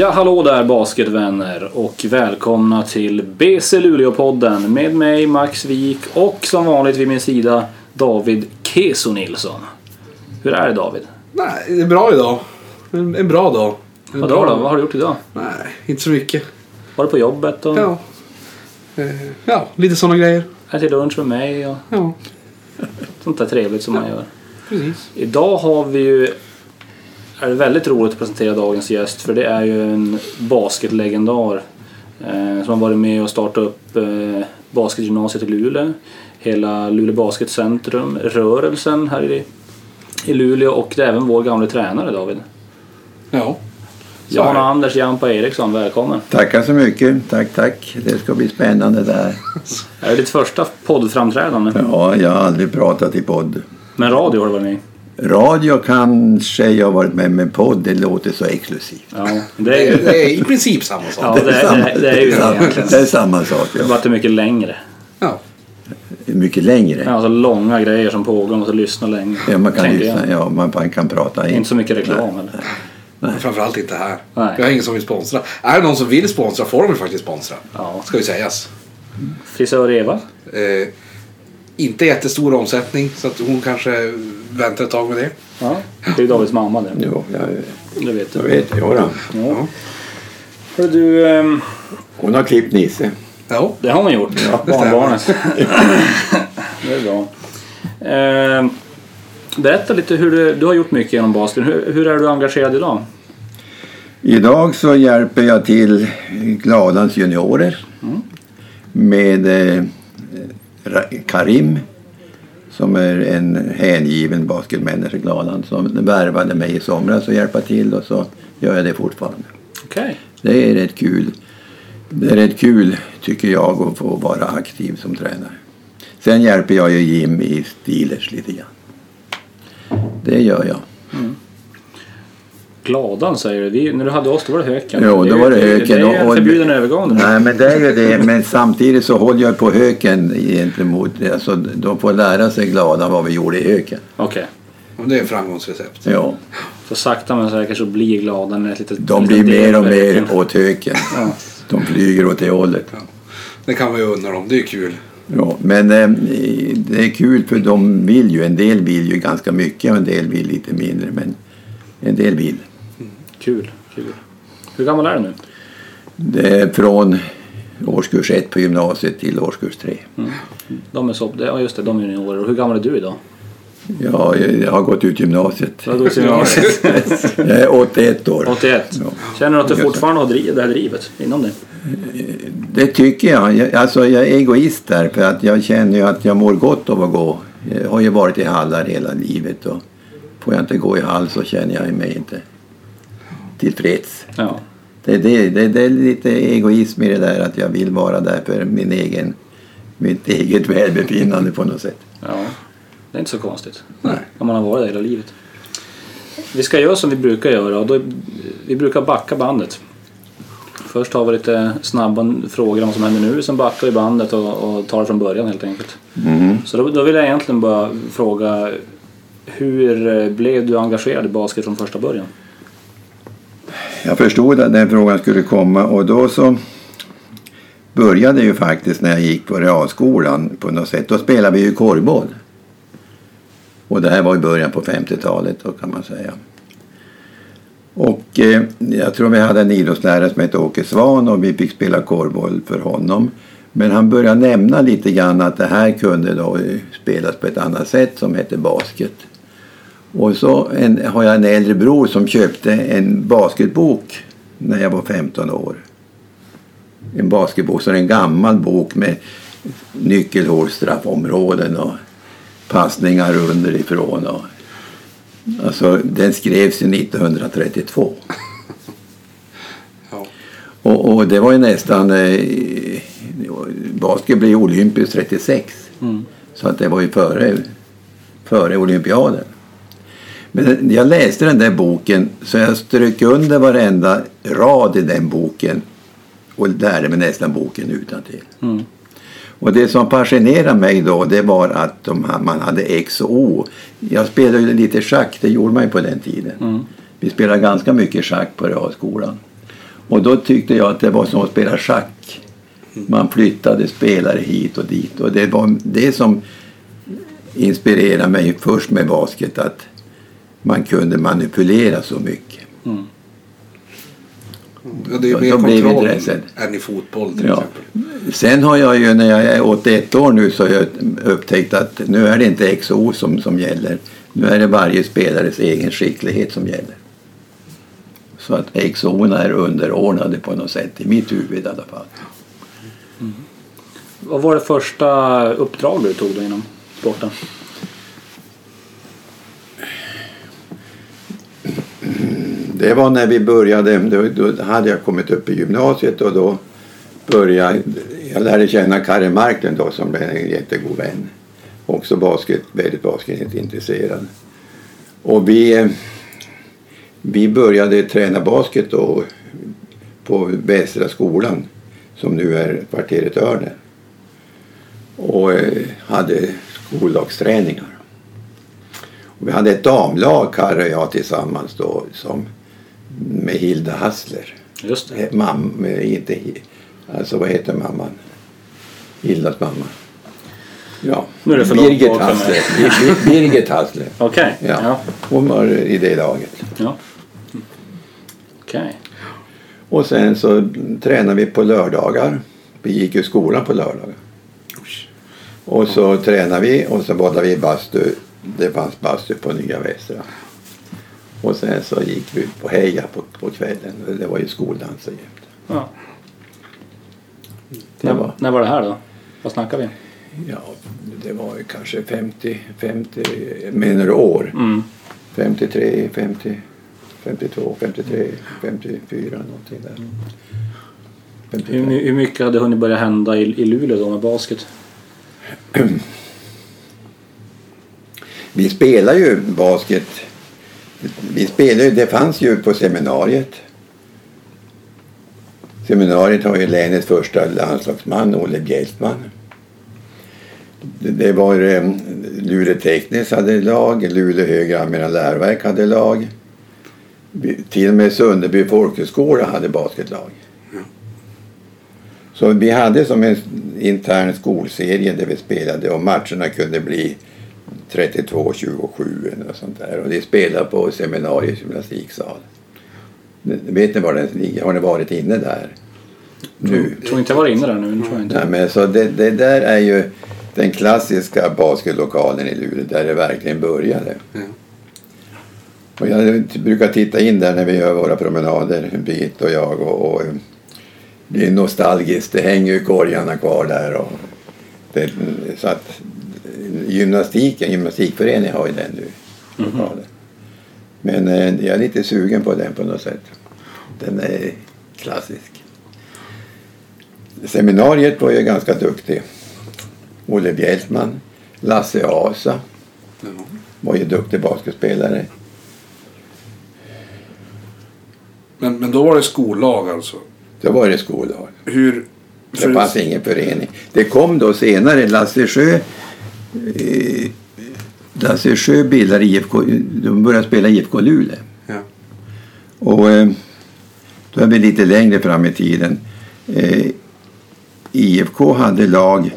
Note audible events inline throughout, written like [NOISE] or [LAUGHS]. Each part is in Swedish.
Ja, hallå där basketvänner och välkomna till BC Luleå-podden med mig Max Wik och som vanligt vid min sida David Keso Nilsson. Hur är det David? Nej, det är bra idag. En, en bra dag. En Vad bra då? Vad har du gjort idag? Nej, inte så mycket. Var du på jobbet och Ja, eh, ja lite sådana grejer. ätit lunch med mig och Ja, sånt där trevligt som man gör. precis. Idag har vi ju är det väldigt roligt att presentera dagens gäst för det är ju en basketlegendar eh, som har varit med och startat upp eh, basketgymnasiet i Luleå. Hela Luleå Basketcentrum, rörelsen här i, i Luleå och det är även vår gamla tränare David. Ja. Så Jan det. Anders Jampa Eriksson, välkommen. Tackar så mycket. Tack, tack. Det ska bli spännande där. Är det ditt första poddframträdande? Ja, jag har aldrig pratat i podd. Men radio har du varit med i? Radio kanske jag har varit med, men podd det låter så exklusivt. Ja, det är ju det är i princip samma sak. Ja, det är, det är, det är ju [LAUGHS] det samma, egentligen. det är samma sak. Ja. det är mycket längre. Ja. Mycket längre. Ja, alltså långa grejer som pågår, man måste lyssna länge. Ja, man kan jag. lyssna. Ja, man man kan prata in. Inte så mycket reklam eller? Men Framförallt inte här. Nej. Vi har ingen som vill sponsra. Är det någon som vill sponsra får de ju faktiskt sponsra. Ja. Ska ju sägas. Frisör Eva? Eh, inte jättestor omsättning så att hon kanske väntar ett tag med det. Ja, det är ju Davids mamma det. Jo, jag, Det vet jag du. vet. Jo, då. Ja. Hörru du, ehm, Hon har klippt Nisse. Ja. det har man gjort. det Barnbarnet. [LAUGHS] det är bra. Ehm, berätta lite hur du, du har gjort mycket genom basket. Hur, hur är du engagerad idag? Idag så hjälper jag till Gladans juniorer med eh, Karim som är en hängiven basketmänniska i Gladan som värvade mig i somras och hjälpa till och så gör jag det fortfarande. Okej. Det är rätt kul. Det är rätt kul tycker jag att få vara aktiv som tränare. Sen hjälper jag ju Jim i Steelers lite grann. Det gör jag. Gladan säger du. Vi, när du hade oss då var det Höken. Jo, då var det Höken. Det är en förbjuden övergång. det. Nej, men det är ju det. Men samtidigt så håller jag på Höken gentemot... Alltså, de får lära sig glada vad vi gjorde i Höken. Okej. Och det är framgångsrecept. Ja, Så sakta men säkert så blir Gladan ett litet... de litet blir mer och mer Höken. åt Höken. Ja. De flyger åt det hållet. Det kan man ju undra dem. Det är kul. Ja, men eh, det är kul för de vill ju. En del vill ju ganska mycket och en del vill lite mindre. Men en del vill. Kul, kul. Hur gammal är du nu? Det är från årskurs 1 på gymnasiet till årskurs 3. De är så, ja just det, de är juniorer. Hur gammal är du idag? Ja, jag har gått ut gymnasiet. Du har gått gymnasiet. [LAUGHS] Jag är 81 år. 81. Ja. Känner du att du fortfarande har det här drivet inom dig? Det tycker jag. jag. Alltså jag är egoist där för att jag känner ju att jag mår gott av att gå. Jag har ju varit i hallar hela livet och får jag inte gå i hall så känner jag mig inte tillfreds. Ja. Det, är det, det, det är lite egoism i det där att jag vill vara där för min egen, mitt eget välbefinnande på något sätt. ja. Det är inte så konstigt. Nej. Om man har varit där hela livet. Vi ska göra som vi brukar göra och då, vi brukar backa bandet. Först har vi lite snabba frågor om vad som händer nu, sen backar vi bandet och, och tar det från början helt enkelt. Så då, då vill jag egentligen bara fråga hur blev du engagerad i basket från första början? Jag förstod att den frågan skulle komma och då så började ju faktiskt när jag gick på realskolan på något sätt. Då spelade vi ju korvboll. Och det här var i början på 50-talet då kan man säga. Och eh, jag tror vi hade en idrottslärare som hette Åke Svan och vi fick spela korvboll för honom. Men han började nämna lite grann att det här kunde då eh, spelas på ett annat sätt som hette basket. Och så en, har jag en äldre bror som köpte en basketbok när jag var 15 år. En basketbok, så en gammal bok med nyckelhål, straffområden och passningar underifrån. Och, alltså, den skrevs ju 1932. Ja. Och, och det var ju nästan... Eh, basket blev olympiskt 36. Mm. Så att det var ju före, före olympiaden. Men jag läste den där boken så jag strök under varenda rad i den boken och lärde mig nästan boken utan till. Mm. Och det som fascinerade mig då det var att de, man hade X och O. Jag spelade ju lite schack, det gjorde man ju på den tiden. Mm. Vi spelade ganska mycket schack på realskolan. Och då tyckte jag att det var som att spela schack. Man flyttade spelare hit och dit. Och det var det som inspirerade mig först med basket. Att man kunde manipulera så mycket. Ja, det är mer kontroll än i fotboll till Ja. exempel. Sen har jag ju när jag är 81 år nu så har jag upptäckt att nu är det inte XO som, som gäller. Nu är det varje spelares egen skicklighet som gäller. Så att XO är underordnade på något sätt, i mitt huvud i alla fall. Vad var det första uppdrag du tog då inom sporten? Det var när vi började, då, då hade jag kommit upp i gymnasiet och då började jag lärde känna Karin Marklund då som blev en jättegod vän. Också basket, väldigt basketintresserad. Och vi, vi började träna basket då på Västra skolan som nu är kvarteret Örne. Och eh, hade skollagsträningar. Och vi hade ett damlag, Karre och jag tillsammans då, som med Hilda Hassler. Just det. Eh, Mam, eh, inte, alltså vad heter mamman? Hildas mamma. Ja, Nu är det för Birgit. Hassler. Bir- Bir- Birgit Hassler. Okej. Ja. Ja. Hon var i det laget. ja. Okej. Och sen så tränade vi på lördagar. Vi gick i skolan på lördagar. Och så tränade vi och så badade vi i bastu. Det fanns bastu på Nya Västra. Och sen så gick vi ut på heja på, på kvällen. Det var ju skoldanser jämt. Ja. Det När, var, när var det här då? Vad snackar vi? ja, det var ju kanske 50, 50 menar du år? Mm. 53, 50, 52, 53, 54 någonting där. Hur, 55. my- hur mycket hade hunnit börja hända i, i Luleå då med basket? [CLEARS THROAT] Vi spelar ju basket. Vi spelar ju, det fanns ju på seminariet. Seminariet har ju länets första landslagsman, Olle Bjältman. Det, var eh, Luleå Tekniskt hade lag, Luleå Högre Allmänna Läroverk hade lag. Till och med Sunderby folkhögskola hade basketlag. Så vi hade som en intern skolserie där vi spelade och matcherna kunde bli 32-27 eller något sånt där. Och det spelade på seminariets gymnastiksal. Vet ni var den ligger? Har ni varit inne där? Nu? Jag tror inte jag var inne där nu. Tror inte. Nej, men så det, det där är ju den klassiska basketlokalen i Luleå där det verkligen började. Ja. Och jag brukar titta in där när vi gör våra promenader, Bit och jag. Och, och det är nostalgiskt. Det hänger ju korgarna kvar där. Och det, så att gymnastiken, gymnastikföreningen har ju den nu. lokalen. Men eh, jag är lite sugen på den på något sätt. Den är klassisk. Seminariet var ju ganska duktig. Olle Bjältman, Lasse Asa var ju duktig basketspelare. Men, men då var det skollag alltså. Då var det skollag. Hur... Det fanns ingen förening. Det kom då senare. Lasse Sjö, eh, Lasse Sjö bildade IFK, de började spela IFK Luleå. Ja. Och eh, då är vi lite längre fram i tiden. Eh, IFK hade lag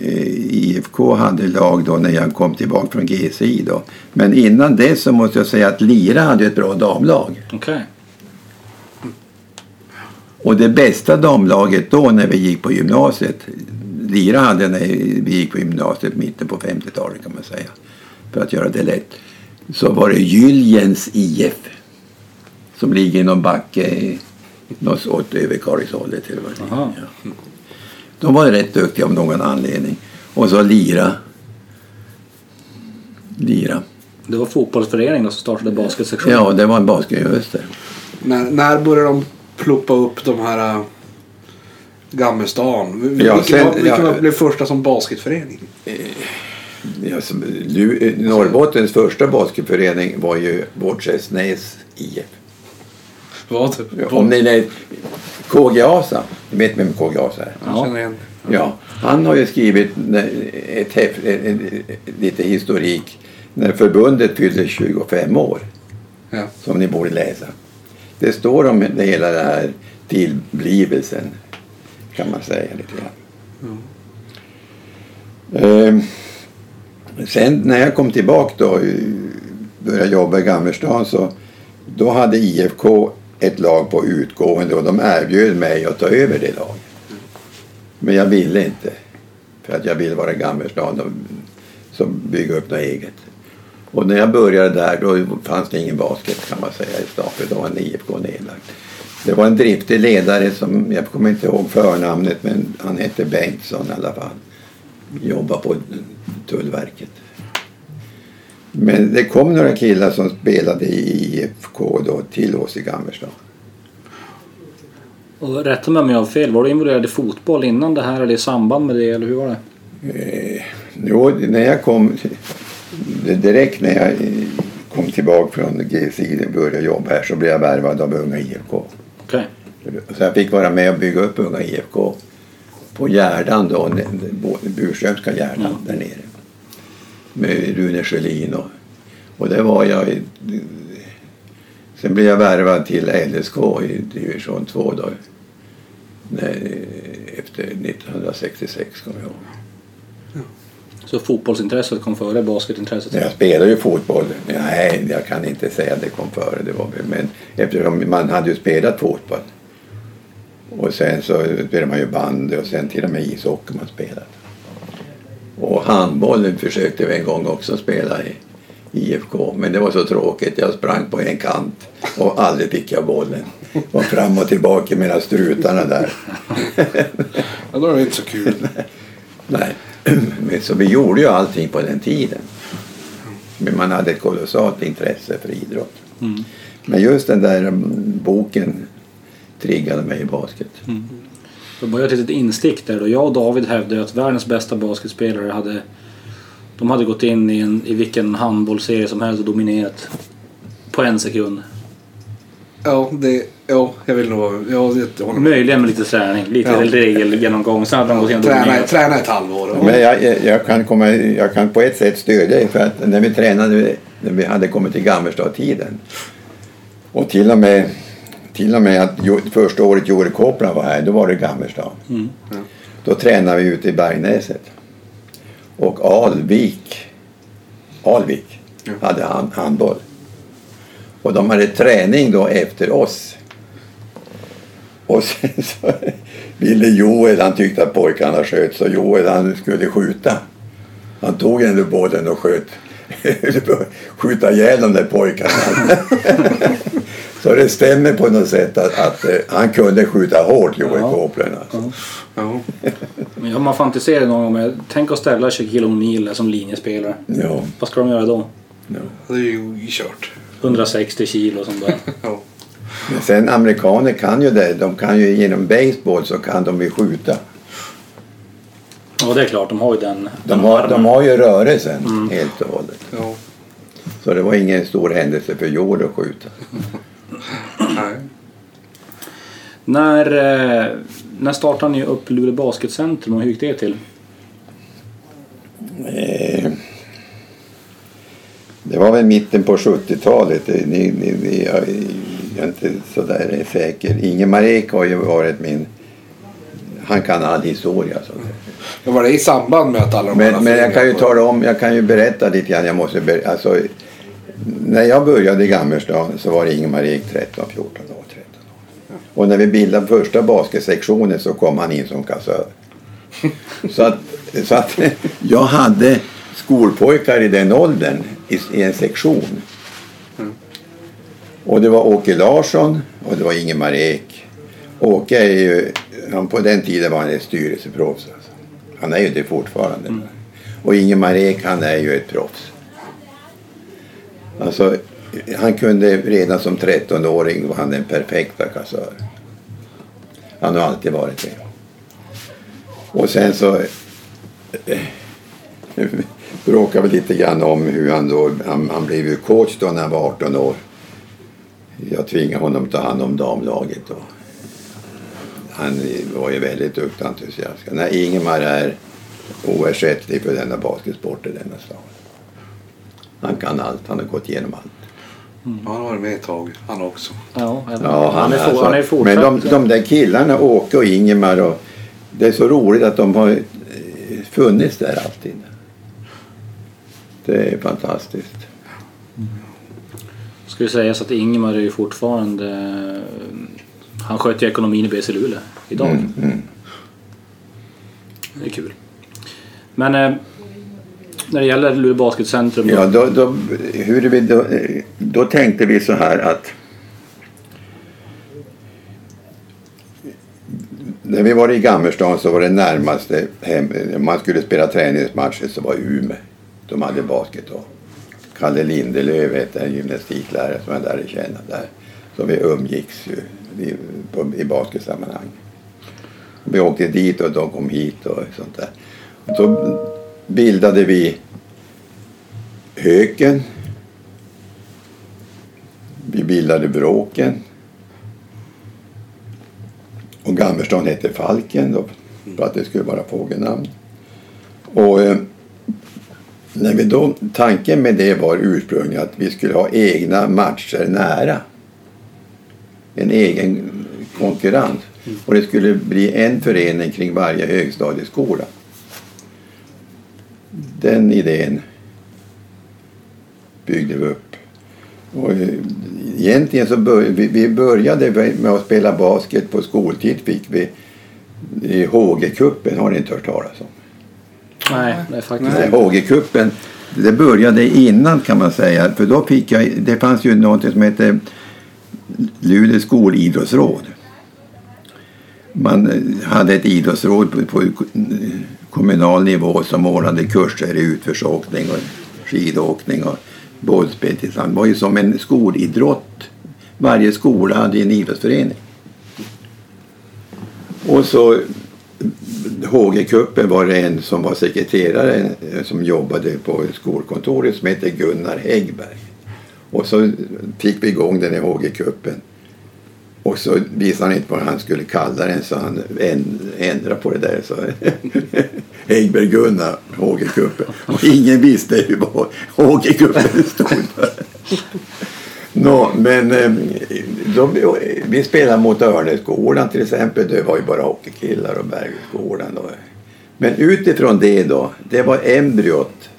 eh, IFK hade lag då när jag kom tillbaka från GCI då. Men innan dess så måste jag säga att Lira hade ett bra damlag. Okej. Och det bästa damlaget då när vi gick på gymnasiet, Lira hade när vi gick på gymnasiet mitten på 50-talet kan man säga, för att göra det lätt, så var det Gyljens IF som ligger i någon backe åt Överkalixhållet. eller vad det. Ja. De var rätt duktiga av någon anledning. Och så Lira. Lira. Det var fotbollsföreningen som startade basketsektionen. Ja, det var en basket, just det. När, när började de ploppa upp de här Gammelstan? Vil- Ja, vilken sen- var, vilken ja. blev första som basketförening? Ja, som, Lu- eh, Norrbottens första basketförening var ju Båtskärsnäs IF. Vad? Ja, Om ni är KG Asa, ni vet vem KG Asa är? Igen. Ja, han har ju skrivit ett ett, ett, lite historik när förbundet fyllde 25 år Ja. som ni borde läsa. det står om det hela den här tillblivelsen kan man säga lite grann. Ehm, sen när jag kom tillbaka då eh, började jobba i Gammerstan så då hade IFK ett lag på utgående och de erbjöd mig att ta över det laget. Men jag ville inte. För att jag ville vara i Gammerstan och så bygga upp något eget. Och när jag började där då fanns det ingen basket kan man säga i för då var IFK nedlagt. Det var en driftig ledare som, jag kommer inte ihåg förnamnet men han hette Bengtsson i alla fall. Jobbade på Tullverket. Men det kom några killar som spelade i IFK då till oss i Gammerstan. Och rätta mig om jag har fel, var du involverad i fotboll innan det här eller i samband med det eller hur var det? Eh, jo, när jag kom direkt när jag kom tillbaka från GSI och började jobba här så blev jag värvad av Unga IFK. Okej. Så jag fick vara med och bygga upp Unga IFK på Gärdan då, Burströmska Gärdan där nere. Med Rune Sjölin och, och det var jag i, Sen blev jag värvad till LSK i division 2 då. När, efter 1966 kommer jag ihåg. Så fotbollsintresset kom före basketintresset? Jag spelade ju fotboll. Nej, jag kan inte säga att det kom före. Det var, men eftersom man hade ju spelat fotboll. Och sen så spelade man ju bandy och sen till och med ishockey man spelade. Och handbollen försökte vi en gång också spela i IFK. Men det var så tråkigt. Jag sprang på en kant och aldrig fick jag bollen. Var fram och tillbaka mellan strutarna där. Ja, då är det inte så kul. Nej. [CLEARS THROAT] Så vi gjorde ju allting på den tiden. Men man hade ett kolossalt intresse för idrott. Mm. Men just den där mm, boken triggade mig i basket. Det var ett litet instick där då. Jag och David hävdade att världens bästa basketspelare hade de hade gått in i, en, i vilken handbollsserie som helst och dominerat på en sekund. Ja, det, ja jag vill nog... Ja, jag. Möjligen med lite träning, lite Ja. regelgenomgång. Sen hade de gått Träna, träna ett halvår. och- Men jag, jag, kan komma, jag kan på ett sätt stödja dig för att när vi tränade, när vi hade kommit till Gammelstad-tiden och till och med, till och med att första året Jore Koplan var här, då var det Gammelstad. Mm. Då tränade vi ute i Bergnäset. Och Alvik, Alvik Ja. hade hand, handboll. Och de hade träning då efter oss. Och sen så [LAUGHS] ville Joel, han tyckte att pojkarna sköt så Joel han skulle skjuta. Han tog ändå bollen och sköt. [LAUGHS] skjuta ihjäl de där pojkarna. [LAUGHS] så det stämmer på något sätt att, att eh, han kunde skjuta hårt Joel Ja. Copeland. Alltså. Ja. Men jag- man fantiserar någon gång med, tänk att ställa Shaquille O'Neal som linjespelare. Ja, Vad ska de göra då? ja. Det är ju kört. 160 kilo som. [LAUGHS] Ja. Men sen amerikaner kan ju det. De kan ju genom baseball så kan de ju skjuta. Ja det är klart, de har ju den. De den har, de har ju rörelsen helt och hållet. ja. Så det var ingen stor händelse för Joel att skjuta. [LAUGHS] Nej. När, eh, när startade ni upp Luleå Basketcentrum och hur gick det till? Det var väl mitten på 70-talet. Det- Ni, ni, ni, jag, jag är inte så där säker. Ingemar Ek har ju varit min... Han kan all historia. Så. Ja, Var det i samband med att alla de Men, men jag kan ju tala om, jag kan ju berätta lite grann. Jag måste ber, alltså, när jag började i Gammelstad så var Ingemar Ek 13, 14 år. 13 år. Och när vi bildade första basketsektionen så kom han in som kassör. [LAUGHS] Så att, så att [LAUGHS] jag hade skolpojkar i den åldern i, i en sektion. Och det var Åke Larsson och det var Ingemar Ek. Åke är ju, han på den tiden var han ett styrelseproffs. Alltså. Han är ju det fortfarande. Och Ingemar Ek han är ju ett proffs. Alltså, han kunde redan som 13-åring var han den perfekta kassör. Han har alltid varit det. Och sen så eh, bråkade vi lite grann om hur han då, han, han blev ju coach då när han var 18 år. Jag tvingade honom att ta hand om damlaget. Och han var ju väldigt duktig entusiastisk. Nej, Ingemar är oersättlig för denna basketsport i denna stad. Han kan allt, han har gått igenom allt. Han har varit med ett tag, han också. Ja, han, Ja, han, är, alltså, han är fortsatt... Men de, de där killarna, Åke och Ingemar, och, det är så roligt att de har eh, funnits där alltid. Det är fantastiskt. Ska ju sägas att Ingemar är ju fortfarande... Han sköter ju ekonomin i BC Luleå idag. Mm, mm. Det är kul. Men eh, när det gäller Luleå Basketcentrum. Ja, då, då, hur vi, då, då tänkte vi så här att när vi var i Gammerstan så var det närmaste hem, man skulle spela träningsmatcher så var Umeå. De hade basket då. Kalle Lindelöf hette en gymnastiklärare som jag lärde känna där. Så vi umgicks ju i, på, i basketsammanhang. Vi åkte dit och de kom hit och sånt där. Så bildade vi Höken. Vi bildade Bråken. Och Gammerstan hette Falken då, för att det skulle vara fågelnamn. Och eh, när vi då, tanken med det var ursprungligen att vi skulle ha egna matcher nära. En egen konkurrens. Och det skulle bli en förening kring varje högstadieskola. Den idén byggde vi upp. Och eh, egentligen så bör, vi, vi började med att spela basket på skoltid. Fick vi i HG-cupen, har ni inte hört talas om? Nej, det är faktiskt Nej, HG-cupen, det började innan kan man säga. För då fick jag, det fanns ju något som hette Luleå skolidrottsråd. Man eh, hade ett idrottsråd på, på kommunal nivå som ordnade kurser i utförsåkning och skidåkning och bollspel tillsammans. Det var ju som en skolidrott. Varje skola hade en idrottsförening. Och så HG-cupen var det en som var sekreterare eh, som jobbade på skolkontoret som hette Gunnar Häggberg. Och så fick vi igång den i HG-cupen. Och så visade han inte vad han skulle kalla den så han ändrade på det där. Så [LAUGHS] Häggberg Gunnar, HG-cupen. Och ingen visste ju vad HG-cupen stod för. No, men eh, de, vi spelade mot Örnäsgården till exempel. Det var ju bara hockeykillar och Bergsgården. Då. Men utifrån det då, det var embryot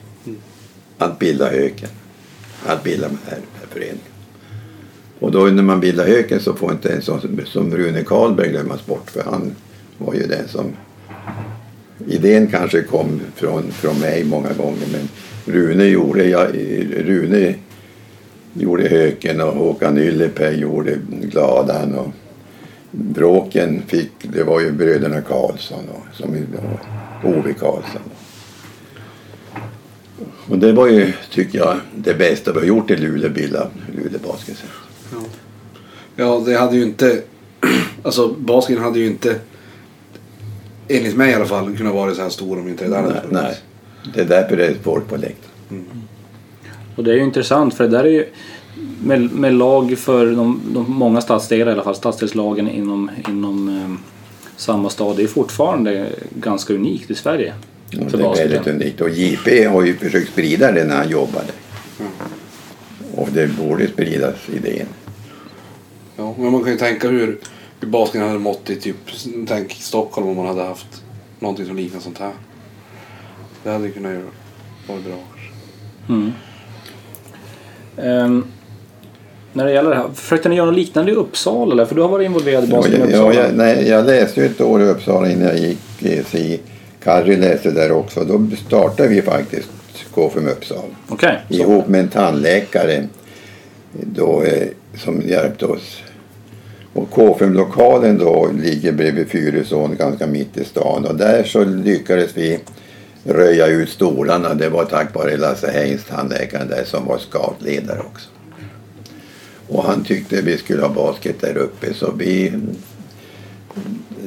att bilda Höken. Att bilda den här, här föreningen. Och då när man bildar Höken så får inte en sån som, som Rune Karlberg glömmas bort för han var ju den som idén kanske kom från, från mig många gånger men Rune gjorde, jag, Rune gjorde Höken och Håkan Ylleper gjorde Gladan och Bråken fick, det var ju bröderna Karlsson och, som Ove Karlsson. Och det var ju, tycker jag, det bästa vi har gjort i Luleå, bilda Luleå Basketcenter. Ja. ja, det hade ju inte... [CLEARS THROAT] Alltså basketen hade ju inte, enligt mig i alla fall, kunnat vara så här stor om inte det där Nej, nej. Det är därför det är folk på läktaren. Och det är ju intressant för det där är ju med, med lag för de, de många stadsdelar i alla fall, stadsdelslagen inom, inom eh, samma stad. Det är fortfarande ganska unikt i Sverige. Ja, det är väldigt unikt. Och JP har ju försökt sprida det när han jobbade. Och det borde spridas idén. Ja, men man kan ju tänka hur, hur basketen hade mått i typ, tänk Stockholm om man hade haft någonting som liknar sånt här. Det hade kunnat göra, vara bra. Mm. Ehm, när det gäller det här, försökte ni göra något liknande i Uppsala? Eller? För du har varit involverad i Ja, basket i Uppsala. ja, jag, nej, jag läste ju ett år i Uppsala innan jag gick ESI. Karri läste där också. Då startade vi faktiskt KFUM Uppsala. Så- Ihop med en tandläkare då, eh, som hjälpte oss. Och KFUM-lokalen då ligger bredvid Fyrisån ganska mitt i stan. Och där så lyckades vi röja ut stolarna. Det var tack vare Lasse Hengst, tandläkaren där, som var scoutledare också. Och han tyckte vi skulle ha basket där uppe så vi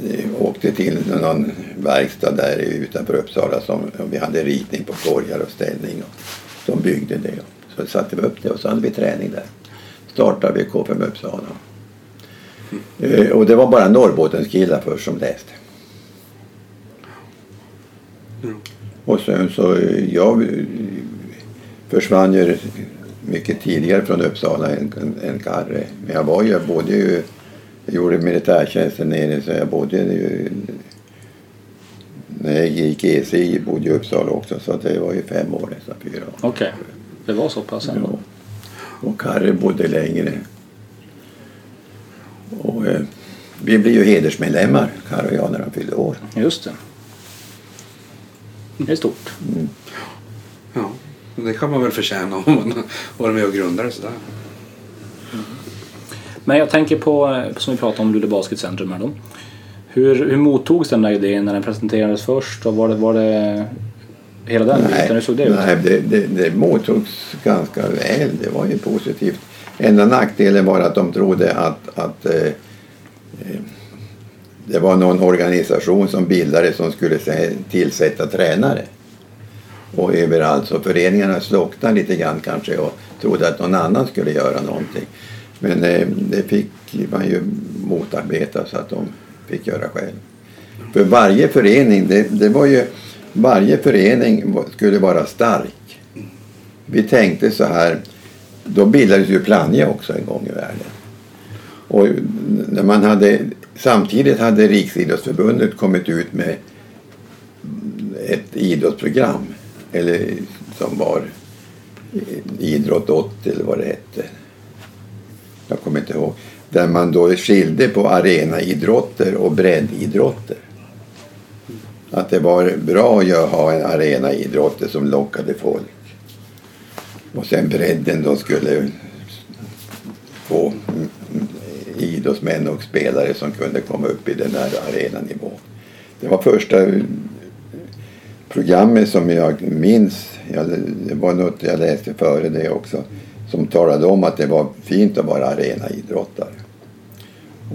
eh, åkte till någon verkstad där utanför Uppsala som vi hade ritning på korgar och ställning. Och de byggde det. Så satte vi upp det och så hade vi träning där. Startade vi KFM Uppsala. Mm. Och det var bara Norrbottenskillar först som läste. Mm. Och sen så, jag försvann ju mycket tidigare från Uppsala än, än, Karre. Men jag var ju, jag bodde ju, jag gjorde militärtjänsten nere så jag bodde ju när jag gick ECI bodde jag i Uppsala också så det var ju fem år nästan fyra år. Okej, det var så pass ändå. Ja. Och Karre bodde längre. Och, eh, vi blev ju hedersmedlemmar, Karre och jag, när han fyllde år. Just det. Det är stort. Ja, men det kan man väl förtjäna om man varit med och grundade sådär. Men jag tänker på, eh, som vi pratade om, Luleå Basketcentrum här då. Hur, hur mottogs den där idén när den presenterades först? Och var det, var det hela den biten? Hur såg det ut? nej det, det, det mottogs ganska väl. Det var ju positivt. Enda nackdelen var att de trodde att, att eh, eh, det var någon organisation som bildades som skulle tillsätta tränare. Och överallt. Så föreningarna slocknade lite grann kanske och trodde att någon annan skulle göra någonting. Men eh, det fick man ju motarbeta så att de fick göra själv. För varje förening, det, det var ju, varje förening skulle vara stark. Vi tänkte så här, då bildades ju Plannja också en gång i världen. Och när man hade, samtidigt hade Riksidrottsförbundet kommit ut med ett idrottsprogram. Eller som var Idrott 80 eller vad det hette. Jag kommer inte ihåg. Där man då skilde på arenaidrotter och breddidrotter. Att det var bra att ha en arenaidrotter som lockade folk. Och sen bredden då skulle få idrottsmän och spelare som kunde komma upp i den här arenanivån. Det var första programmet som jag minns, jag, det var något jag läste före det också, som talade om att det var fint att vara arenaidrottare.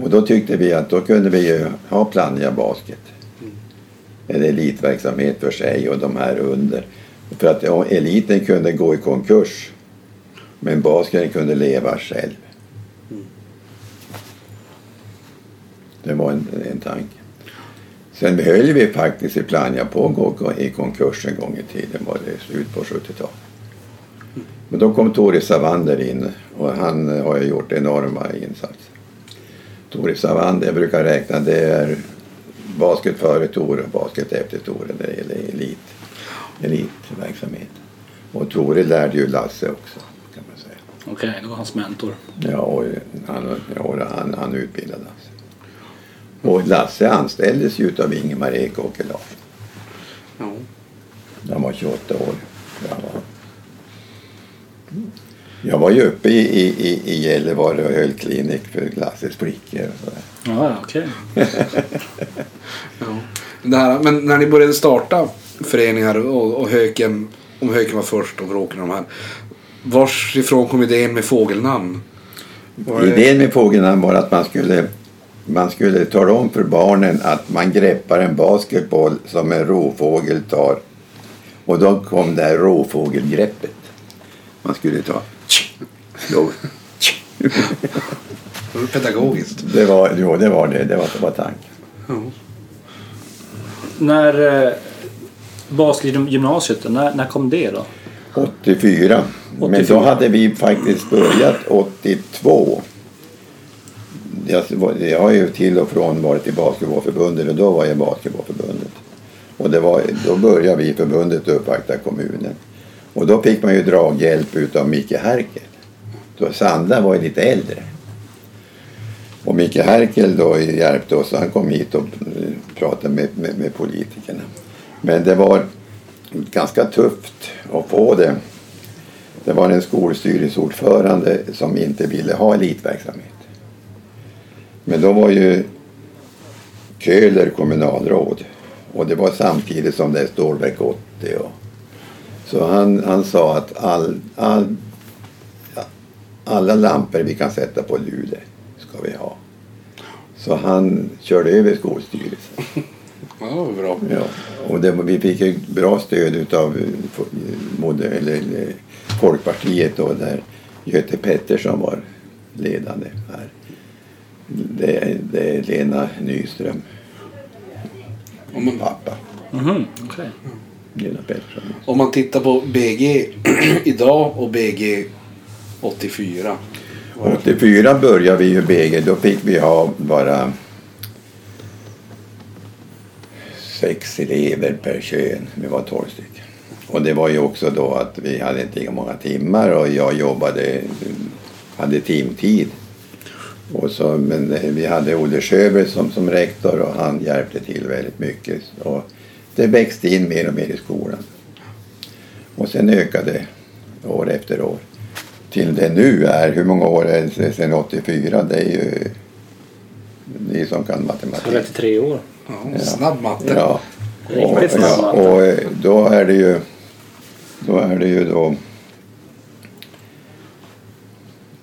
Och då tyckte vi att då kunde vi ju ha Plannja Basket. En elitverksamhet för sig och de här under. För att ja, eliten kunde gå i konkurs. Men basketen kunde leva själv. Det var en, en tanke. Sen höll vi faktiskt i Plannja på att gå i konkurs en gång i tiden. Var det slut på 70-talet. Men då kom Tore Savander in och han har ju gjort enorma insatser. Tore Savander, jag brukar räkna, det är basket före Tore och basket efter Tore när det gäller elit, elitverksamhet. Och Tore lärde ju Lasse också kan man säga. Okej, det var hans mentor. Ja, och han, ja, han, han utbildade Lasse. Och Lasse anställdes ju av Ingemar Ekåker Larsson. Ja. Han var 28 år. Jag var, jag var ju uppe i, i, i, i Gällivare och höll klinik för Lasses flickor. Ja, ja, okej. Ja. Det här, men när ni började starta föreningar och, och Höken, om Höken var först och Vråken och de här. Varsifrån kom idén med fågelnamn? Idén med fågelnamn var att man skulle, man skulle tala om för barnen att man greppar en basketboll som en rovfågel tar. Och då kom det här rovfågelgreppet. Man skulle ta... [LAUGHS] Pedagogiskt. Det var, jo, det var det. Det var, det var tanken. Ja. När eh, basketgymnasiet, när, när kom det då? 84. Men 84. då hade vi faktiskt börjat 82. Jag, jag har ju till och från varit i Basketbollförbundet och då var jag i Basketbollförbundet. Och det var, då började vi i förbundet uppvakta kommunen. Och då fick man ju draghjälp utav Micke Herkel. Då Sandra var ju lite äldre. Och Micke Herkel då hjälpte oss. Han kom hit och eh, pratade med, med, med politikerna. Men det var ganska tufft att få det. Det var en skolstyrelseordförande som inte ville ha elitverksamhet. Men då var ju Köhler kommunalråd och det var samtidigt som det är Stålverk 80. Och, så han, han sa att all, all, alla lampor vi kan sätta på Luleå ska vi ha. Så han körde över skolstyrelsen. Ja, det var bra. Ja, och det, vi fick ju bra stöd av eller Folkpartiet då, där Göte Pettersson var ledande här. Det, det är Lena Nyström, Om man, pappa. Mhm, okej. Lena Pettersson. om man tittar på BG [CLEARS THROAT] idag och BG 84. Var det- 84 började vi ju BG. Då fick vi ha bara sex elever per kön. Vi var 12 stycken. Och det var ju också då att vi hade inte lika många timmar och jag jobbade, hade timtid. Och så, men eh, vi hade Olle Sjöberg som, som rektor och han hjälpte till väldigt mycket. Och det växte in mer och mer i skolan. Och sen ökade det år efter år. Till det nu är, hur många år är det sedan 84? Det är ju ni som kan matematik. 33 år. Ja, snabb matte. Ja. Och, Riktigt snabb ja, matte. och eh, då är det ju då är det ju då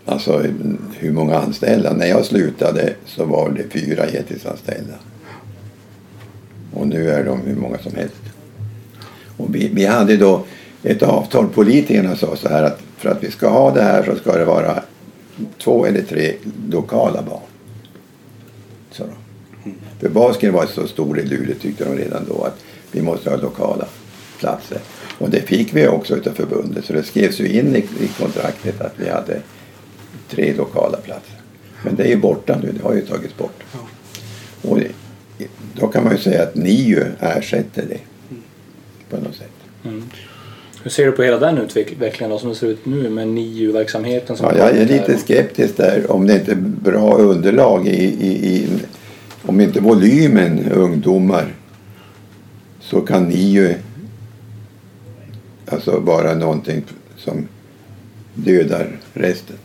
Alltså hur många anställda? När jag slutade så var det fyra heltidsanställda. Och nu är de hur många som helst. Och vi, vi hade då ett avtal, politikerna sa så här att för att vi ska ha det här så ska det vara två eller tre lokala barn. Så då. För basken var så stor i Luleå tyckte de redan då att vi måste ha lokala platser. Och det fick vi också utav förbundet så det skrevs ju in i, i kontraktet att vi hade tre lokala platser. Men det är ju borta nu, det har ju tagits bort. Och då kan man ju säga att NIU ersätter det på något sätt. Hur ser du på hela den utvecklingen då, som det ser ut nu med NIU-verksamheten? Ja, jag är lite skeptisk där om det inte är bra underlag i, i, i om inte volymen ungdomar så kan ni ju alltså vara någonting som dödar resten.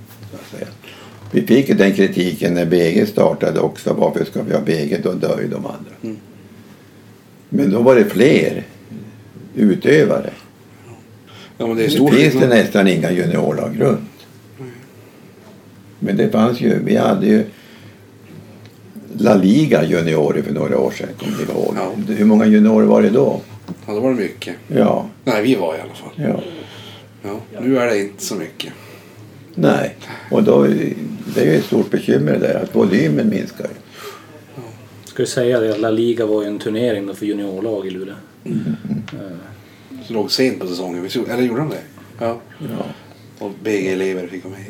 Vi fick ju den kritiken när BG startade också. Varför ska vi ha BG? Då dör ju de andra. Men då var det fler utövare. Ja, men det är Nu stor finns det nästan inga juniorlag runt. Men det fanns ju, vi hade ju La Liga juniorer för några år sedan, kommer ni ihåg? Ja. Hur många juniorer var det då? Ja, det var det mycket. Ja, Nej, vi var i alla fall. ja. Ja, nu är det inte så mycket. Nej, och då, det är ju ett stort bekymmer där att volymen minskar. ju. Ska du säga det att La Liga var ju en turnering då för juniorlag i Luleå. Så låg sent på säsongen. Eller gjorde de det? Ja. Ja. Och BG-elever fick vara med.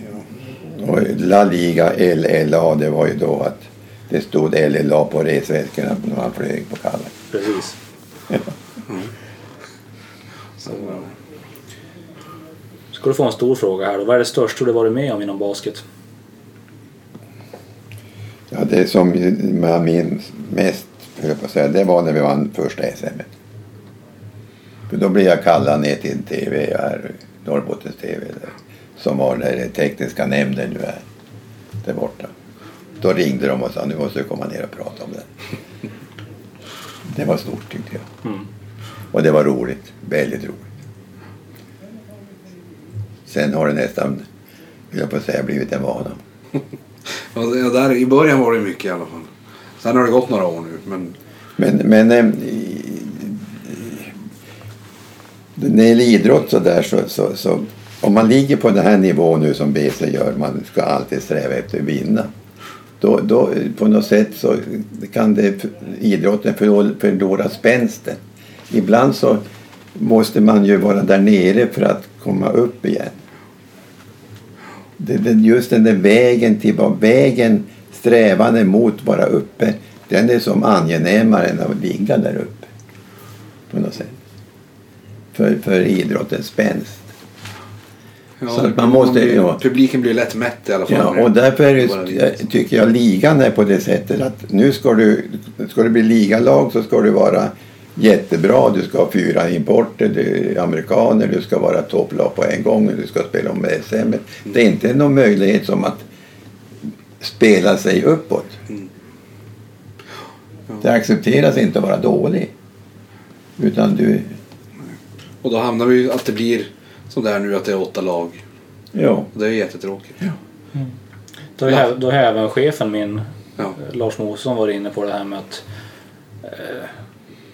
Ja. Och La Liga, LLA, det var ju då att det stod LLA på resväskorna när man flög på Kallax. Precis. [LAUGHS] Så, Ska du få en stor fråga här då. Vad är det största du varit med om inom basket? Ja, det som jag minns mest, höll jag på att säga, det var när vi vann första SM. För då blev jag kallad ner till TV här, Norrbottens TV, där, som var där den tekniska nämnden nu är, där borta. Då ringde de och sa nu måste du komma ner och prata om det. Det var stort tyckte jag. Mm. Och det var roligt, väldigt roligt. Sen har det nästan, vill jag på att säga, blivit en vana. [LAUGHS] Ja, där, I början var det mycket i alla fall. Sen har det gått några år nu. Men Men, men eh, när det gäller idrott så där så, så, så om man ligger på den här nivån nu som BC gör, man ska alltid sträva efter att vinna. Då, då på något sätt så kan det, idrotten förlora spänsten. Ibland så måste man ju vara där nere för att komma upp igen. Just den där vägen till vad vägen, strävan emot vara uppe, den är som angenämare än att ligga där uppe. På något sätt. För, för idrottens spänst. ja, Så man måste- blir, ja. Publiken blir lätt mätt i alla fall. Ja, och därför det, tycker jag ligan är på det sättet att nu ska du, ska du bli ligalag så ska du vara jättebra. Du ska ha fyra importer, du är amerikaner, du ska vara topplag på en gång, du ska spela om SM. Det är inte någon möjlighet som att spela sig uppåt. Mm. Det accepteras inte att vara dålig. Utan du, Och då hamnar vi ju att det blir som det är nu att det är åtta lag. ja. Det är jättetråkigt. Då har, ju- då har även chefen min, Ja. eh, Lars Mosesson, varit inne på det här med att eh,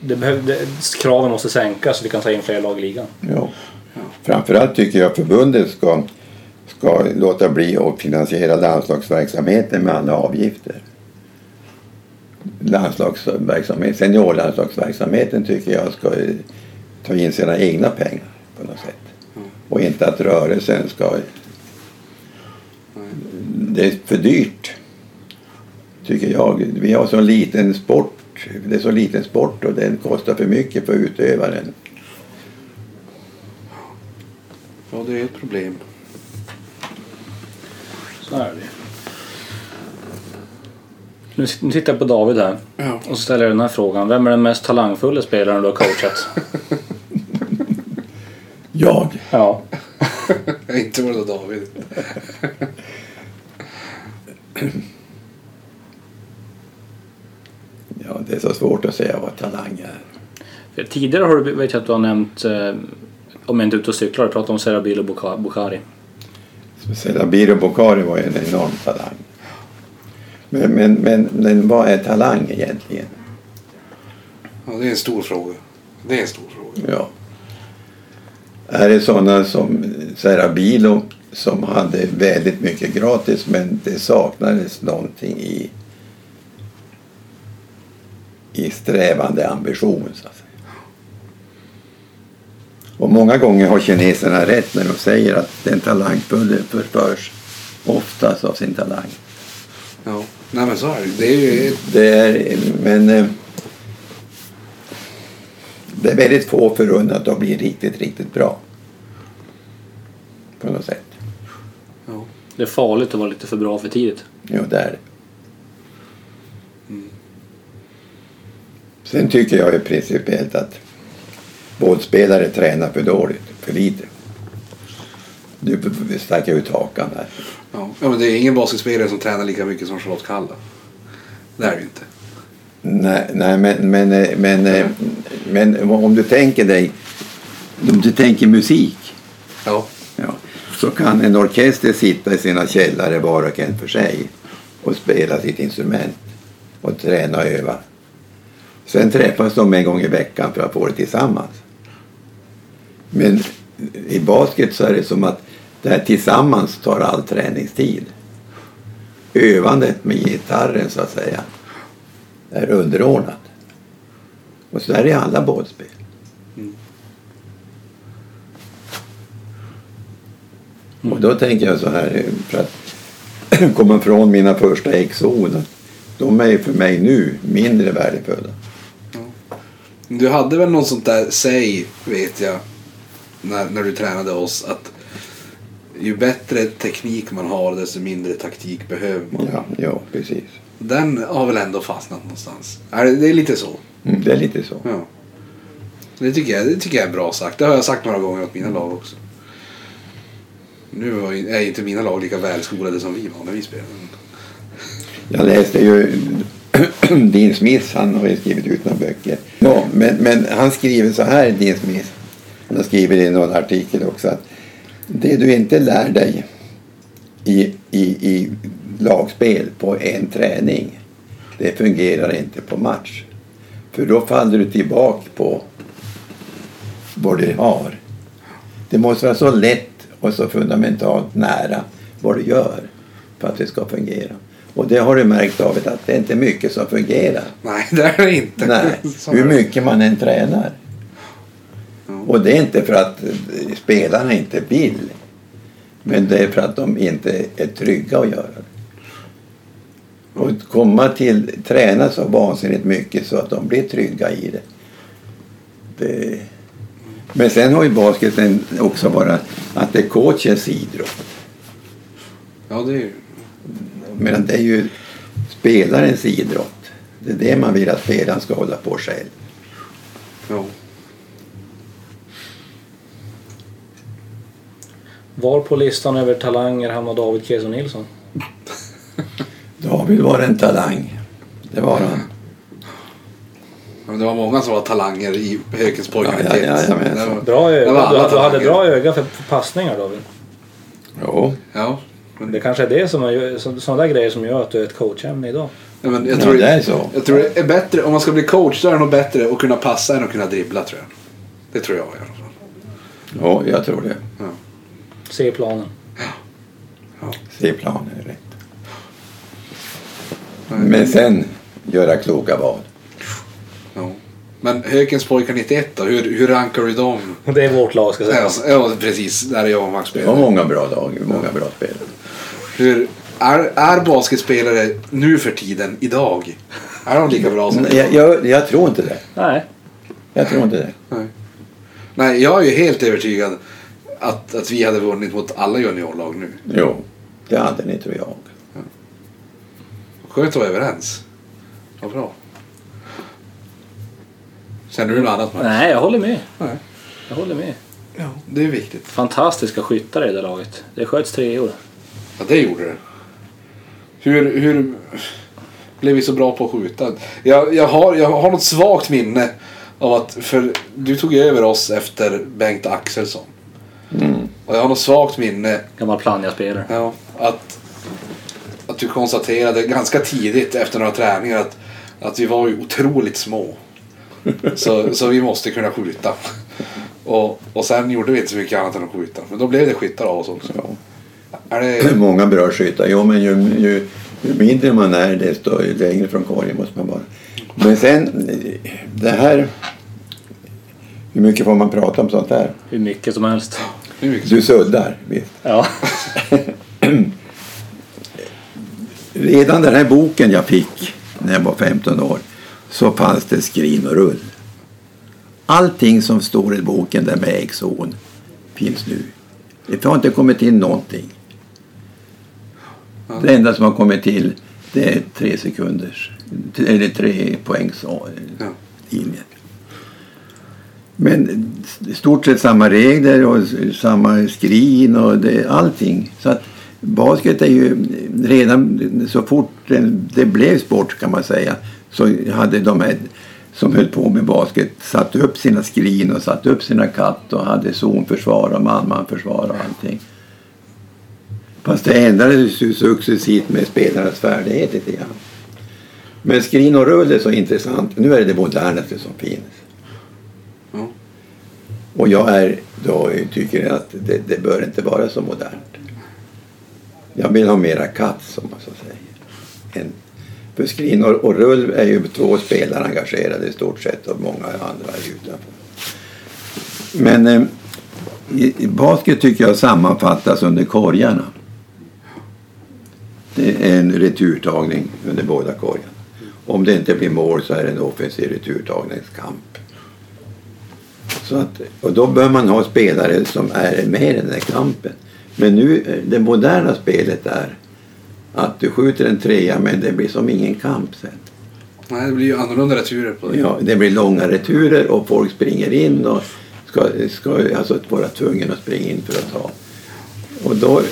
det behöv, det, kraven måste sänkas så vi kan ta in fler lag i ligan. Ja. Framförallt tycker jag förbundet ska, ska låta bli att finansiera landslagsverksamheten med alla avgifter. Landslagsverksamhet, seniorlandslagsverksamheten tycker jag ska ta in sina egna pengar på något sätt. Och inte att rörelsen ska det är för dyrt. Tycker jag. Vi har så liten sport. Det är så liten sport och den kostar för mycket för utövaren. Ja, det är ett problem. Så är det nu, tittar jag på David här Ja. och så ställer jag den här frågan. Vem är den mest talangfulla spelaren du har coachat? Jag? ja. [LAUGHS] Inte varit David. Ja, är att säga vad talang är. För tidigare har du, vet jag att du har nämnt, eh, om jag inte är ute och cyklar, du pratat om Serabil och Bukha- Bukhari. Selabiro Bokhari var ju en enorm talang. Men, men, men, men vad är talang egentligen? Ja, det är en stor fråga. Det är en stor fråga. Ja. Är det sådana som Serabilo som hade väldigt mycket gratis men det saknades någonting i, i strävande ambition så att säga. Och många gånger har kineserna rätt när de säger att den talangfulle förförs oftast av sin talang. Ja. Nej men så är det. Det är ju... Det är, men eh, det är väldigt få förunnat att bli riktigt, riktigt bra. På något sätt. Ja. Det är farligt att vara lite för bra för tidigt. Jo, det är det. Sen tycker jag ju principiellt att båtspelare tränar för dåligt, för lite. Nu stack jag ut hakan här. Ja. men det är ingen basketspelare som tränar lika mycket som Charlotte Kalla. Det är det ju inte. Nej, nej men, men, eh, men, eh, men om du tänker dig, om du tänker musik. Ja. Ja, så kan en orkester sitta i sina källare var och en för sig och spela sitt instrument och träna och öva. Sen träffas de en gång i veckan för att få det tillsammans. Men i basket så är det som att det här tillsammans tar all träningstid. Övandet med gitarren så att säga är underordnat. Och så är det i alla båtspel. Och då tänker jag så här, för att [CLEARS THROAT] komma från mina första exon. De är ju för mig nu mindre värdefulla. Du hade väl något sånt där säg, vet jag, när, när du tränade oss att ju bättre teknik man har desto mindre taktik behöver man. Ja, ja precis. Den har väl ändå fastnat någonstans. Det, är lite så. Mm, det är lite så. Ja. Det tycker, jag, det tycker jag är bra sagt. Det har jag sagt några gånger åt mina lag också. Nu är inte mina lag lika välskolade som vi var när vi spelade. Jag läste ju [CLEARS THROAT] Dean Smith, han har ju skrivit ut några böcker. Ja, men, men han skriver så här, Dean Smith. Han har skrivit i någon artikel också att det du inte lär dig i, i, i lagspel på en träning, det fungerar inte på match. För då faller du tillbaka på vad du har. Det måste vara så lätt och så fundamentalt nära vad du gör för att det ska fungera. Och det har du märkt David att det är inte mycket som fungerar. Nej, det är det inte. Nej, [LAUGHS] hur mycket man än tränar. Och det är inte för att spelarna inte vill. Men det är för att de inte är trygga att göra det. Och komma till, träna så vansinnigt mycket så att de blir trygga i det. det men sen har ju basketen också bara att det är coachens idrott. Ja, det är Men det är ju spelarens idrott. Det är det man vill att spelaren ska hålla på själv. Ja. Var på listan över talanger hamnar David Keso Nilsson? [LAUGHS] David var en talang. Det var han. Men det var många som var talanger i Hökens pojkar Ja, ja, Bra öga. Du, alla du hade talanger. bra öga för passningar David. Jo. Ja. Men, Det kanske är det som är så- sådana där grejer som gör att du är ett coachämne idag. ja, men jag, Ja, tror, det är så. jag tror det är bättre, om man ska bli coach så är det nog bättre att kunna passa än att kunna dribbla tror jag. Det tror jag i alla fall. Ja, jag tror det. Ja. Se planen. Se planen är rätt. Men sen göra kloka val. Ja. Men Hökens pojkar 91 då, hur, hur rankar du dem? Det är vårt lag ska jag säga. Ja, ja precis, där är jag och Max Det var många bra lag, många bra spelare. Hur, Är, är basketspelare nu för tiden, idag, är de lika bra som Jag, jag, jag tror inte det. Nej. Jag tror inte det. Nej. Nej, jag är ju helt övertygad att, att vi hade vunnit mot alla juniorlag nu. Jo, det hade ni tror jag. Skönt att vara överens. Vad bra. Känner du något annat Max? Nej, jag håller med. Nej. Jag håller med. Ja, det är viktigt. Fantastiska skyttar i det laget. Det sköts treor. Ja, det gjorde det. Hur, hur blev vi så bra på att skjuta? Jag, jag, har, jag har något svagt minne av att, för du tog över oss efter Bengt Axelsson. Och jag har något svagt minne Gammal Plannja-spelare. Ja, att, att du konstaterade ganska tidigt efter några träningar att, att vi var ju otroligt små. [LAUGHS] Så, så vi måste kunna skjuta. Och, och sen gjorde vi inte så mycket annat än att skjuta. Men då blev det skyttar av oss också. Ja. Är det, [CLEARS THROAT] Många bra skyttar. Jo, men ju, ju, ju mindre man är desto längre från korgen måste man vara. Men sen det här. Hur mycket får man prata om sånt här? Hur mycket som helst. hur mycket Du suddar, visst. Ja. [CLEARS THROAT] Redan den här boken jag fick när jag var 15 år så fanns det skrin och rull. Allting som står i boken där med äggzon finns nu. Det har inte kommit in någonting. Det enda som har kommit till det är tre sekunders eller tre poängs Ja. linjer. Men i stort sett samma regler och samma skrin och det, allting. Så att basket är ju redan så fort det, det blev sport kan man säga så hade de här som höll på med basket satt upp sina skrin och satt upp sina katt och hade zonförsvar och man-man-försvar och allting. Fast det ändrades ju successivt med spelarnas färdigheter lite grann. Men skrin och rull är så intressant. Nu är det det modernaste som finns. Ja. Och jag är då, tycker att det, det bör inte vara så modernt. Jag vill ha mera katt som man så säger. En, för skrin och, och rull är ju två spelare engagerade i stort sett och många andra är utanför. Men eh, basket tycker jag sammanfattas under korgarna. En returtagning under båda korgarna. Om det inte blir mål så är det en offensiv returtagningskamp. Så att, och då bör man ha spelare som är med i den här kampen. Men nu, eh, det moderna spelet är att du skjuter en trea men det blir som ingen kamp sen. Nej, det blir ju annorlunda returer på det. Ja, det blir långa returer och folk springer in och ska, ska alltså vara tvungen att springa in för att ta. Och då,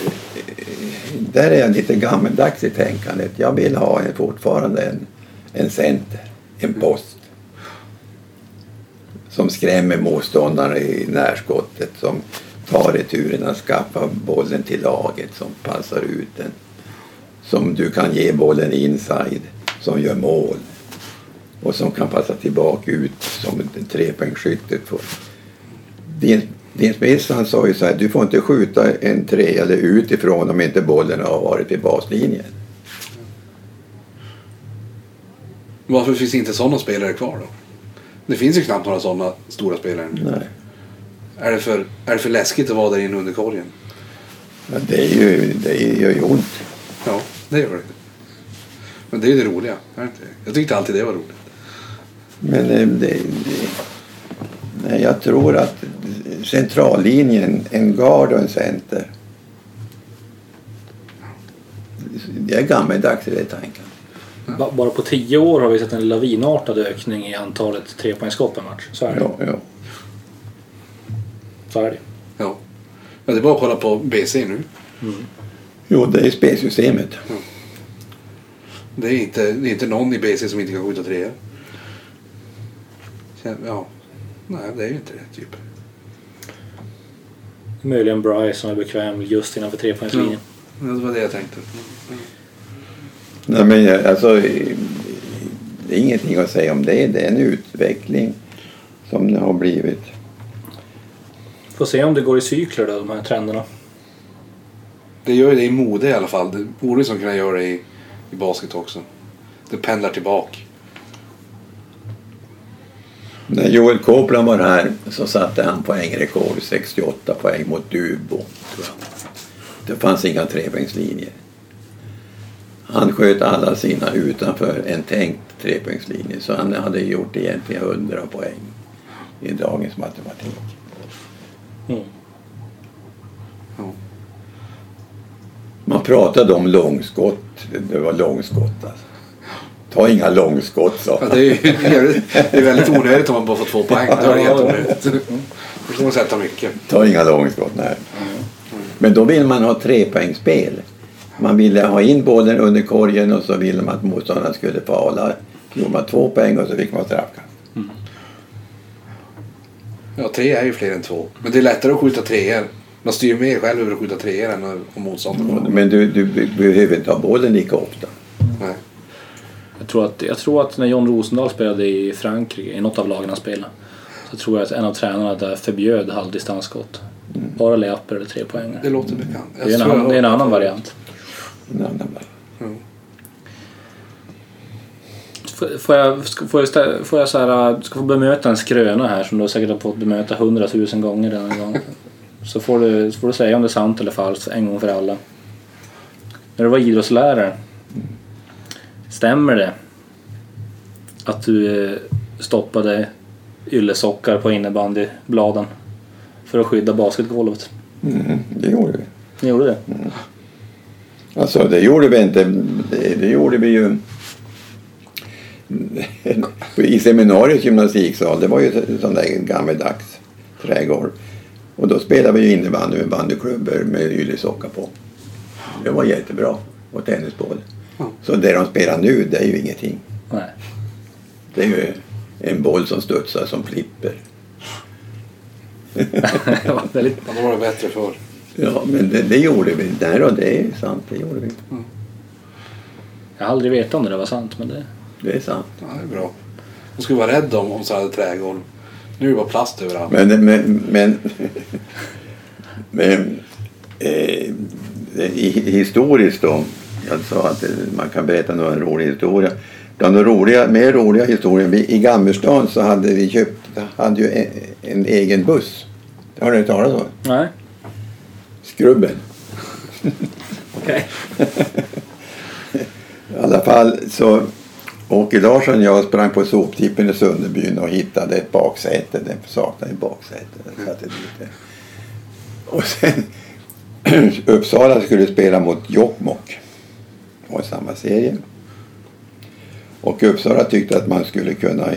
där är jag lite gammeldags i tänkandet. Jag vill ha en, fortfarande en, en center, en post. Som skrämmer motståndarna i närskottet, som tar returerna, skaffar bollen till laget, som passar ut den. Som du kan ge bollen inside, som gör mål. Och som kan passa tillbaka ut som en trepoängsskyttet får. Din, han sa ju så här, du får inte skjuta en tre eller utifrån om inte bollen har varit vid baslinjen. Varför finns inte sådana spelare kvar då? Det finns ju knappt några sådana stora spelare. Nej. Är det för, är det för läskigt att vara där inne under korgen? Men det, är ju, det gör ju ont. Ja, det gör det. Men det är ju det roliga. Jag tyckte alltid det var roligt. Men eh, det, det, nej, jag tror att centrallinjen, en gard och en center. Det är gammeldags i det tanken. Ba- Bara på tio år har vi sett en lavinartad ökning i antalet trepoängsskott per match. Så är det. Ja, ja. Så är det. Ja. ja. Det är bara att kolla på BC nu. Jo, det är spelsystemet. Det är inte, det är inte någon i BC som inte kan skjuta treor. Ja. Nej, det är ju inte det typ. Möjligen Bryce som är bekväm just innanför trepoängslinjen. Det var det jag tänkte. Nej, men jag- alltså, det är ingenting att säga om det. Det är en utveckling som det har blivit. Får se om det går i cykler då, de här trenderna. Det gör ju det i mode i alla fall. Det borde som kunna göra det i, i basket också. Det pendlar tillbaka. När Joel Copeland var här så satte han poängrekord, 68 poäng mot Dubo. Det fanns inga trepoängslinjer. Han sköt alla sina utanför en tänkt trepoängslinje så han hade gjort egentligen 100 poäng i dagens matematik. Mm. Ja. Man pratade om långskott. Det var långskott alltså. Ta inga långskott sa Ja, det, är det är väldigt onödigt om man bara får två poäng. Då är det helt onödigt. Då får man sätta mycket. Ta inga långskott, nej. Men då vill man ha trepoängsspel. Man ville ha in bollen under korgen och så ville man att motståndaren skulle få hålla. Gjorde man två poäng och så fick man straffkast. Ja, tre är ju fler än två. Men det är lättare att skjuta treor. Man styr mer själv över att skjuta treor än om motståndaren. Men du, du be- behöver inte ha bollen lika ofta. Nej. Jag tror, att, jag tror att när John Rosendahl spelade i Frankrike, i något av lagen han spelade, så tror jag att en av tränarna där förbjöd halvdistansskott. Bara layuper eller tre poäng. Det låter bekant. Det är en, annan, det är en annan variant. Får- jag, får jag, stä- får jag så här, ska få bemöta en skröna här som du säkert har fått bemöta hundratusen gånger redan en gång. Så får, du, så får du säga om det är sant eller falskt en gång för alla. När du var idrottslärare, stämmer det att du eh, stoppade yllesockar på innebandybladen för att skydda basketgolvet? Mm, det gjorde vi. Ni gjorde det? Alltså det gjorde vi inte. Det, det gjorde vi ju i seminariets gymnastiksal. Det var ju sån där gammeldags trädgård. Och då spelade vi ju innebandy med bandyklubbor med yllesocka på. Det var jättebra. Och tennisboll. Så det de spelar nu det är ju ingenting. Nej. Det är ju en boll som studsar som flipper. det var väldigt... Då var det bättre förr. Ja men det, det gjorde vi. Nej då, det är sant. Det gjorde vi. Jag har aldrig vetat om det där var sant men det... Det är sant. Ja, det är bra. Man ska vara rädd om, om så här trädgård. Nu är det bara plast överallt. Men, men, men, men eh, i, historiskt då. Jag sa att eh, man kan berätta några roliga historia. Bland de roliga, mer roliga historier. Vi, I Gammerstan så hade vi köpt, hade ju en, en egen buss. Har du hört talas om? Nej. Skrubben. Okej. [LAUGHS] I alla fall så Åke Larsson och jag sprang på soptippen i Sunderbyn och hittade ett baksäte. Den saknade ett baksäte. Satte dit det. Och sen [CLEARS THROAT] Uppsala skulle spela mot Jokkmokk. Var i samma serie. Och Uppsala tyckte att man skulle kunna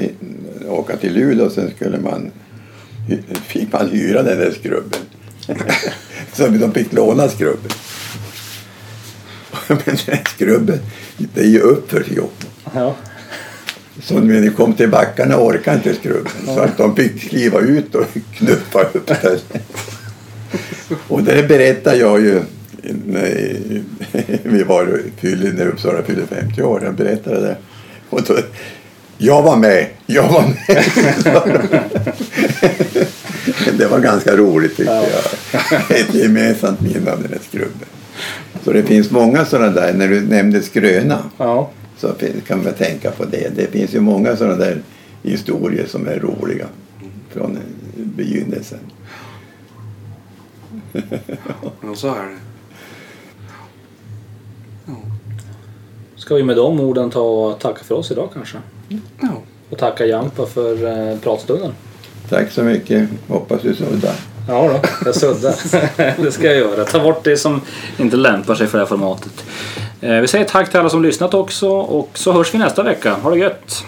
åka till Luleå och sen skulle man fick man hyra den där skrubben. [LAUGHS] Så de fick låna skrubben. [LAUGHS] Men den skrubben, det är ju uppför Jokkmokk. Ja. Så när de kom till backarna orkade inte skrubben. Så att de fick kliva ut och [LAUGHS] knuffa upp den. Och det berättade jag ju när [LAUGHS] vi var fyllde, när Uppsala fyllde 50 år. Jag berättade det. Och då, jag var med, jag var med. [LAUGHS] det var ganska roligt tyckte jag. Ett gemensamt minne av den här skrubben. Så det finns många sådana där, när du nämnde skröna Ja. så kan man tänka på det. Det finns ju många sådana där historier som är roliga från begynnelsen. Ja, så är det. Ska vi med de orden ta och tacka för oss idag kanske? Ja. Och tacka Jampa för eh, pratstunden. Tack så mycket. Hoppas du suddar. Ja då, jag suddar. [LAUGHS] det ska jag göra. Ta bort det som inte lämpar sig för det här formatet. Eh, Vi säger tack till alla som lyssnat också och så hörs vi nästa vecka. Ha det gött!